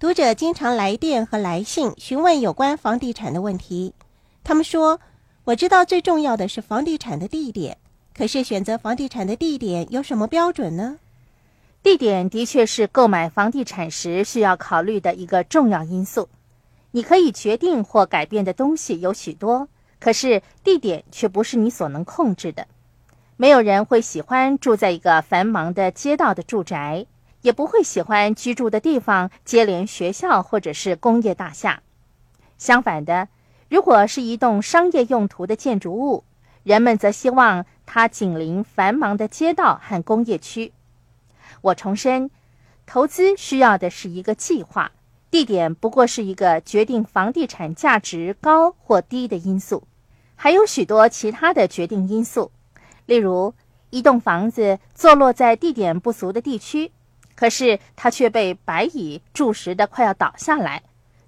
读者经常来电和来信询问有关房地产的问题。他们说：“我知道最重要的是房地产的地点，可是选择房地产的地点有什么标准呢？”地点的确是购买房地产时需要考虑的一个重要因素。你可以决定或改变的东西有许多，可是地点却不是你所能控制的。没有人会喜欢住在一个繁忙的街道的住宅，也不会喜欢居住的地方接连学校或者是工业大厦。相反的，如果是一栋商业用途的建筑物，人们则希望它紧邻繁忙的街道和工业区。我重申，投资需要的是一个计划。地点不过是一个决定房地产价值高或低的因素，还有许多其他的决定因素。例如，一栋房子坐落在地点不俗的地区，可是它却被白蚁蛀蚀的快要倒下来，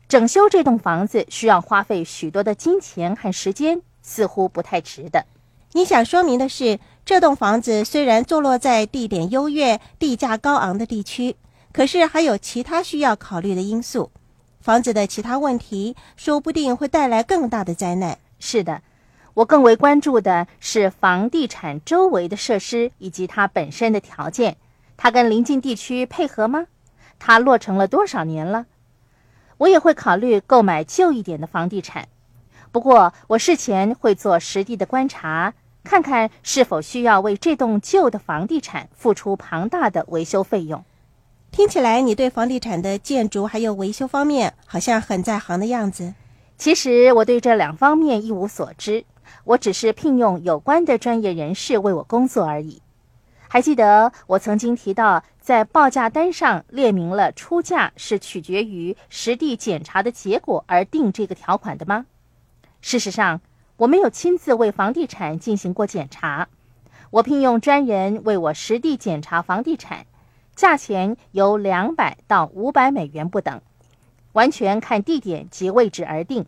整修这栋房子需要花费许多的金钱和时间，似乎不太值得。你想说明的是，这栋房子虽然坐落在地点优越、地价高昂的地区。可是还有其他需要考虑的因素，房子的其他问题说不定会带来更大的灾难。是的，我更为关注的是房地产周围的设施以及它本身的条件，它跟邻近地区配合吗？它落成了多少年了？我也会考虑购买旧一点的房地产，不过我事前会做实地的观察，看看是否需要为这栋旧的房地产付出庞大的维修费用。听起来你对房地产的建筑还有维修方面好像很在行的样子。其实我对这两方面一无所知，我只是聘用有关的专业人士为我工作而已。还记得我曾经提到，在报价单上列明了出价是取决于实地检查的结果而定这个条款的吗？事实上，我没有亲自为房地产进行过检查，我聘用专人为我实地检查房地产。价钱由两百到五百美元不等，完全看地点及位置而定。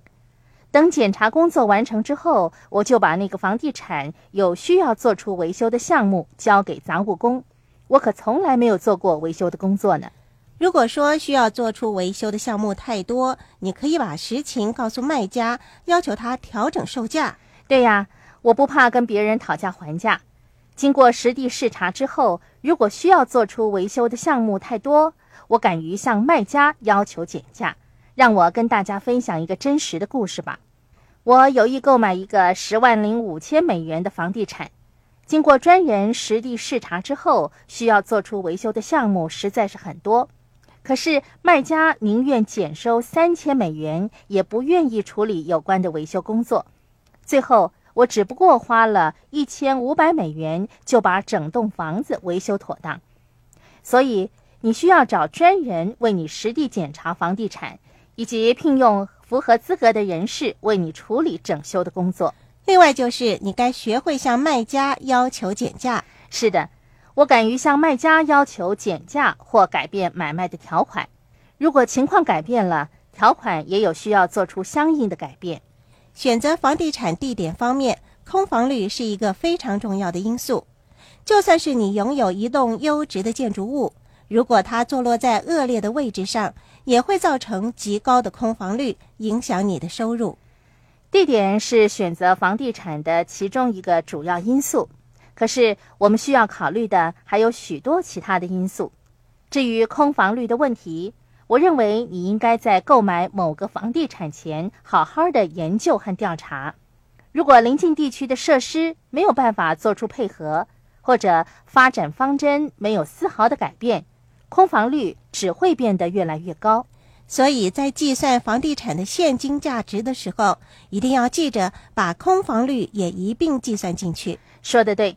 等检查工作完成之后，我就把那个房地产有需要做出维修的项目交给杂务工。我可从来没有做过维修的工作呢。如果说需要做出维修的项目太多，你可以把实情告诉卖家，要求他调整售价。对呀，我不怕跟别人讨价还价。经过实地视察之后，如果需要做出维修的项目太多，我敢于向卖家要求减价。让我跟大家分享一个真实的故事吧。我有意购买一个十万零五千美元的房地产，经过专人实地视察之后，需要做出维修的项目实在是很多。可是卖家宁愿减收三千美元，也不愿意处理有关的维修工作。最后。我只不过花了一千五百美元就把整栋房子维修妥当，所以你需要找专人为你实地检查房地产，以及聘用符合资格的人士为你处理整修的工作。另外，就是你该学会向卖家要求减价。是的，我敢于向卖家要求减价或改变买卖的条款。如果情况改变了，条款也有需要做出相应的改变。选择房地产地点方面，空房率是一个非常重要的因素。就算是你拥有一栋优质的建筑物，如果它坐落在恶劣的位置上，也会造成极高的空房率，影响你的收入。地点是选择房地产的其中一个主要因素，可是我们需要考虑的还有许多其他的因素。至于空房率的问题，我认为你应该在购买某个房地产前，好好的研究和调查。如果邻近地区的设施没有办法做出配合，或者发展方针没有丝毫的改变，空房率只会变得越来越高。所以在计算房地产的现金价值的时候，一定要记着把空房率也一并计算进去。说的对。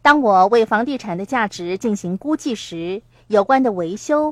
当我为房地产的价值进行估计时，有关的维修